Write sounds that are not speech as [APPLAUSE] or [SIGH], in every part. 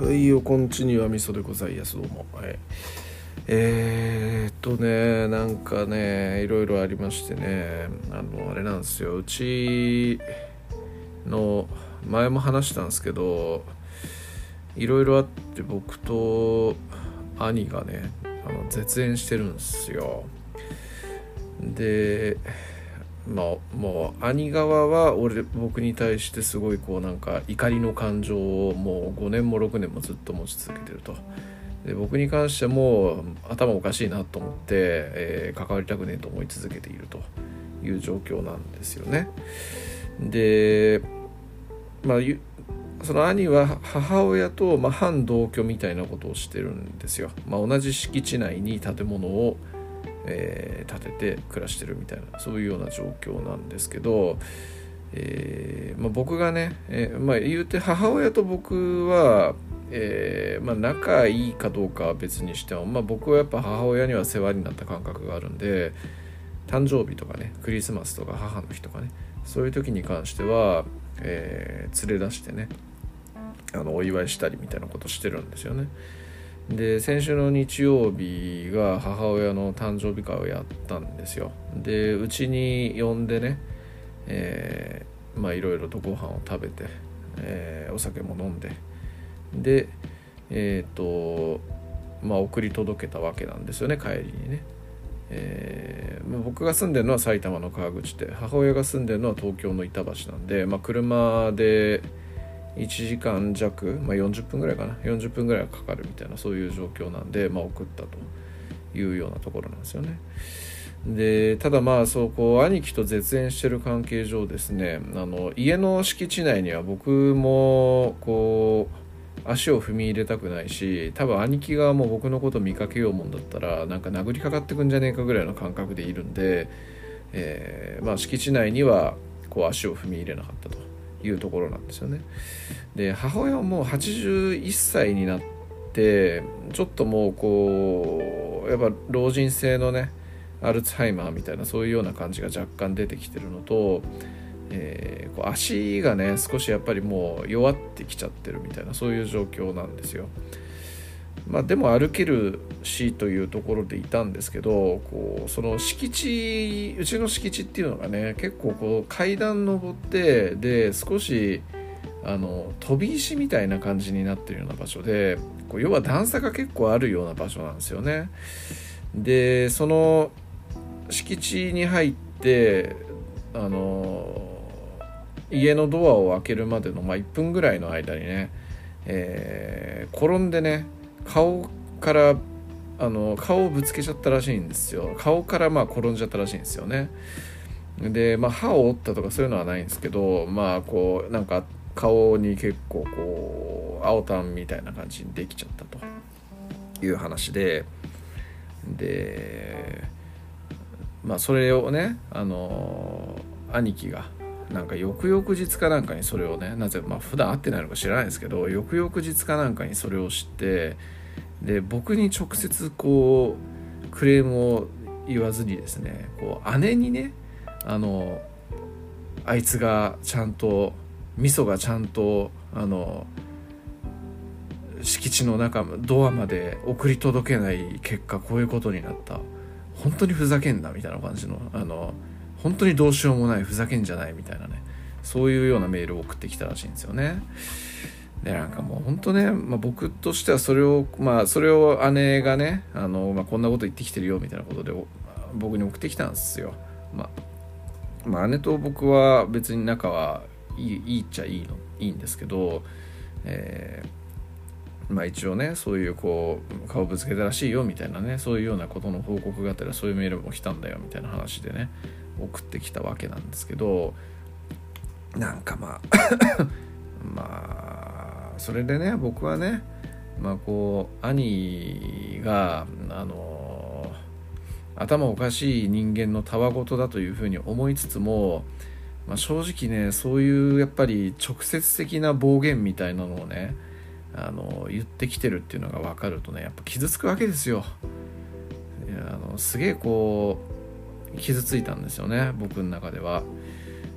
はいよこんちにはみそでございますどうも。はい。えー、っとねなんかねいろいろありましてねあのあれなんですよ。うちの前も話したんですけどいろいろあって僕と兄がねあの絶縁してるんですよ。でまあもう兄側は俺僕に対してすごいこうなんか怒りの感情をもう5年も6年もずっと持ち続けてると。で僕に関しても頭おかしいなと思って、えー、関わりたくねえと思い続けているという状況なんですよね。でまあその兄は母親と、まあ、反同居みたいなことをしてるんですよ、まあ、同じ敷地内に建物をえー、建てて暮らしてるみたいなそういうような状況なんですけど、えーまあ、僕がね、えーまあ、言うて母親と僕は、えーまあ、仲いいかどうかは別にしても、まあ、僕はやっぱ母親には世話になった感覚があるんで誕生日とかねクリスマスとか母の日とかねそういう時に関しては、えー、連れ出してねあのお祝いしたりみたいなことしてるんですよね。で先週の日曜日が母親の誕生日会をやったんですよ。でうちに呼んでね、えー、まあいろいろとご飯を食べて、えー、お酒も飲んで。でえっ、ー、とまあ送り届けたわけなんですよね帰りにね、えー、僕が住んでるのは埼玉の川口で母親が住んでるのは東京の板橋なんで、まあ、車で1時間弱、まあ、40分ぐらいかな40分ぐらいかかるみたいなそういう状況なんで、まあ、送ったというようなところなんですよね。でただまあそうこう兄貴と絶縁してる関係上ですねあの家の敷地内には僕もこう足を踏み入れたくないし多分兄貴側もう僕のこと見かけようもんだったらなんか殴りかかってくんじゃねえかぐらいの感覚でいるんで、えー、まあ、敷地内にはこう足を踏み入れなかったと。いうところなんですよね。で母親はもう81歳になってちょっともうこうやっぱ老人性のねアルツハイマーみたいなそういうような感じが若干出てきてるのと、えー、こう足がね少しやっぱりもう弱ってきちゃってるみたいなそういう状況なんですよ。まあ、でも歩けるしというところでいたんですけどこうその敷地うちの敷地っていうのがね結構こう階段登ってで少しあの飛び石みたいな感じになってるような場所でこう要は段差が結構あるような場所なんですよね。でその敷地に入ってあの家のドアを開けるまでの、まあ、1分ぐらいの間にね、えー、転んでね顔からあの顔をぶつけちゃったらしいんですよ。顔からまあ転んじゃったらしいんですよね。でまあ歯を折ったとかそういうのはないんですけどまあこうなんか顔に結構こう青タンみたいな感じにできちゃったという話で。でまあそれをねあの兄貴がなんか翌々日かなんかにそれをねなぜまあ普段会ってないのか知らないですけど翌々日かなんかにそれを知ってで僕に直接こうクレームを言わずにですねこう姉にねあのあいつがちゃんと味噌がちゃんとあの敷地の中ドアまで送り届けない結果こういうことになった。本当にふざけんなみたいな感じのあの本当にどうしようもないふざけんじゃないみたいなねそういうようなメールを送ってきたらしいんですよね。でなんかもう本当ね、まあ、僕としてはそれをまあそれを姉がねあの、まあ、こんなこと言ってきてるよみたいなことで僕に送ってきたんですよ。まあ、まあ、姉と僕は別に仲はいいいいっちゃいいのいいんですけど、えー、まあ一応ねそういうこう顔ぶつけたらしいよみたいなねそういうようなことの報告があったらそういうメールも来たんだよみたいな話でね送ってきたわけなんですけどなんかまあ [COUGHS] まあそれでね僕はねまあこう兄があの頭おかしい人間のたわごとだというふうに思いつつも、まあ、正直ねそういうやっぱり直接的な暴言みたいなのをねあの言ってきてるっていうのが分かるとねやっぱ傷つくわけですよ。あのすげえこう傷ついたんですよね僕の中では。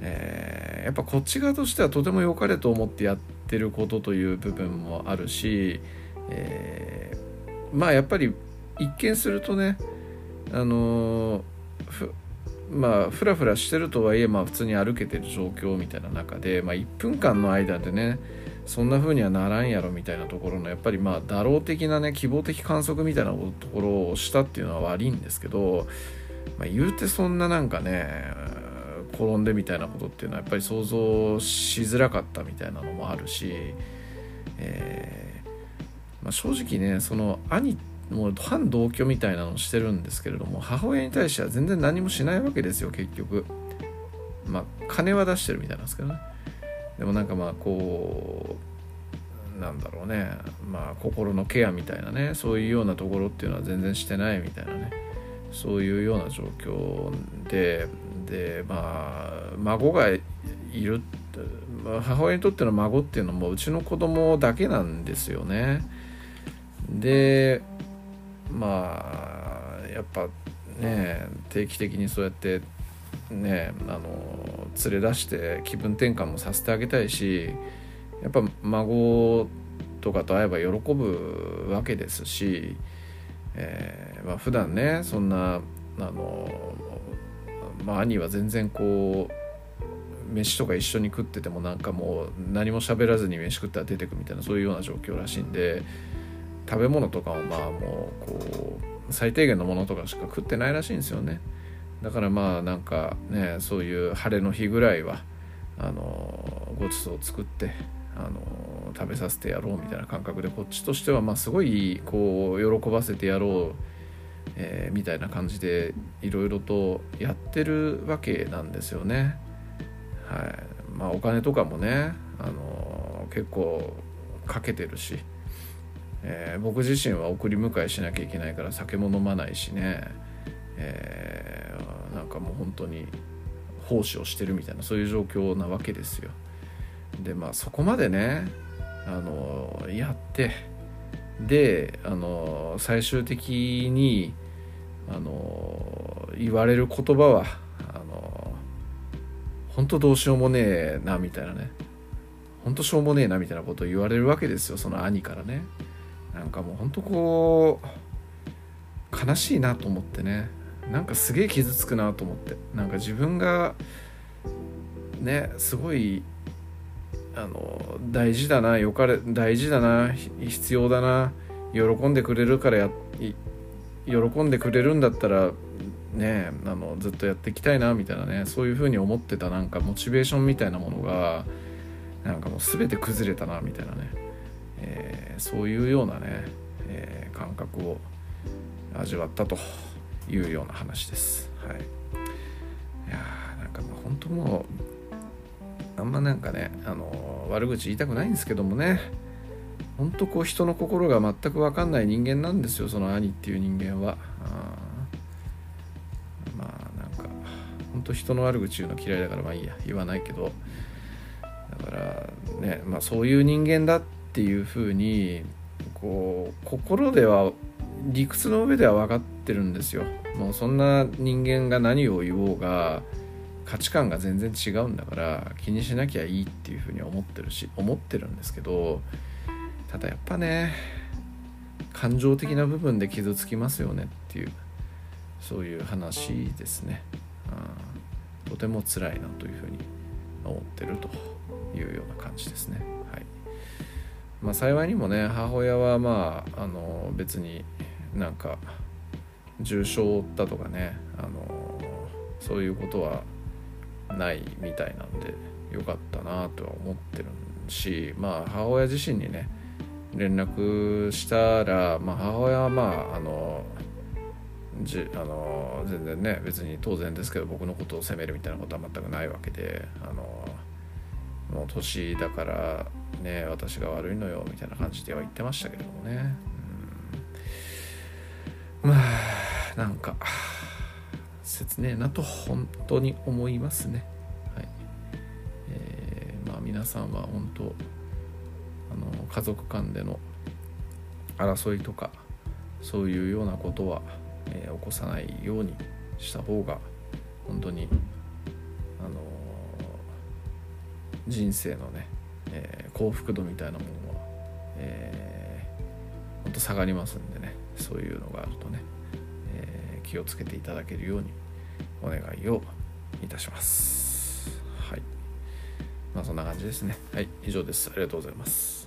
えー、やっぱこっち側としてはとても良かれと思ってやってることという部分もあるし、えー、まあやっぱり一見するとねあのふまあフラフラしてるとはいえまあ普通に歩けてる状況みたいな中で、まあ、1分間の間でねそんな風にはならんやろみたいなところのやっぱりまあ打ろう的なね希望的観測みたいなところをしたっていうのは悪いんですけど、まあ、言うてそんななんかね転んでみたいなことっていうのはやっぱり想像しづらかったみたいなのもあるし、えーまあ、正直ねその兄もう反同居みたいなのをしてるんですけれども母親に対しては全然何もしないわけですよ結局。まあ金は出してるみたいなんですけどね。でもなんかまあこうなんだろうね。まあ心のケアみたいなねそういうようなところっていうのは全然してないみたいなね。そういうような状況ででまあ孫がいる母親にとっての孫っていうのもうちの子供だけなんですよね。でまあやっぱね定期的にそうやってねあの連れ出して気分転換もさせてあげたいしやっぱ孫とかと会えば喜ぶわけですし、えーまあ普段ねそんなあの、まあ、兄は全然こう飯とか一緒に食っててもなんかもう何も喋らずに飯食ったら出てくみたいなそういうような状況らしいんで食べ物とかもまあもうこう最低限のものとかしか食ってないらしいんですよね。だからまあなんかねそういう晴れの日ぐらいはあのごちそうを作ってあの食べさせてやろうみたいな感覚でこっちとしてはまあすごいこう喜ばせてやろう、えー、みたいな感じでいろいろとやってるわけなんですよね。はいまあ、お金とかもねあの結構かけてるし、えー、僕自身は送り迎えしなきゃいけないから酒も飲まないしね、えー、なんかもう本当に奉仕をしてるみたいなそういう状況なわけですよ。でまあそこまでねあのやってであの最終的にあの言われる言葉はあの本当どうしようもねえなみたいなね。本当しょうもねえなみたいなことを言われるわけですよその兄からね。なんかもう本当こう悲しいなと思ってね。なんかすげえ傷つくなと思って。なんか自分がねすごいあの大事だなよかれ大事だな必要だな喜んでくれるからや喜んでくれるんだったらねあのずっとやっていきたいなみたいなねそういうふうに思ってたなんかモチベーションみたいなものがなんかもう全て崩れたなみたいなね、えー、そういうようなね、えー、感覚を味わったというような話です。はい、いやなんかまあ本当もうあんまなんかねあの悪口言いたくないんですけどもね本当こう人の心が全く分かんない人間なんですよその兄っていう人間は。まあなんか本当人の悪口言うの嫌いだからまあいいや言わないけどだからねまあそういう人間だっていうふうにこう心では理屈の上では分かってるんですよもうそんな人間が何を言おうが価値観が全然違うんだから気にしなきゃいいっていうふうに思ってるし思ってるんですけどただやっぱね感情的な部分で傷つきますよねっていうそういう話ですね、うん、とても辛いなというふうに思ってるというような感じですね。はい。まあ幸いにもね母親はまああの別になんか重傷を負ったとかねあのそういうことはないみたいなんでよかったなとは思ってるしまあ母親自身にね連絡したら、まあ、母親はまああのじあの全然ね別に当然ですけど僕のことを責めるみたいなことは全くないわけであのもう年だからね私が悪いのよみたいな感じでは言ってましたけどもね、うん、まあなんか。切ねえなと本当に思いますね。はい。えー、まあ皆さんは本当あの家族間での争いとかそういうようなことは、えー、起こさないようにした方が本当にあの人生のね、えー、幸福度みたいなものは、えー、ほんと下がりますんでねそういうのがあるとね、え、気をつけていただけるようにお願いをいたします。はい。まあそんな感じですね。はい。以上です。ありがとうございます。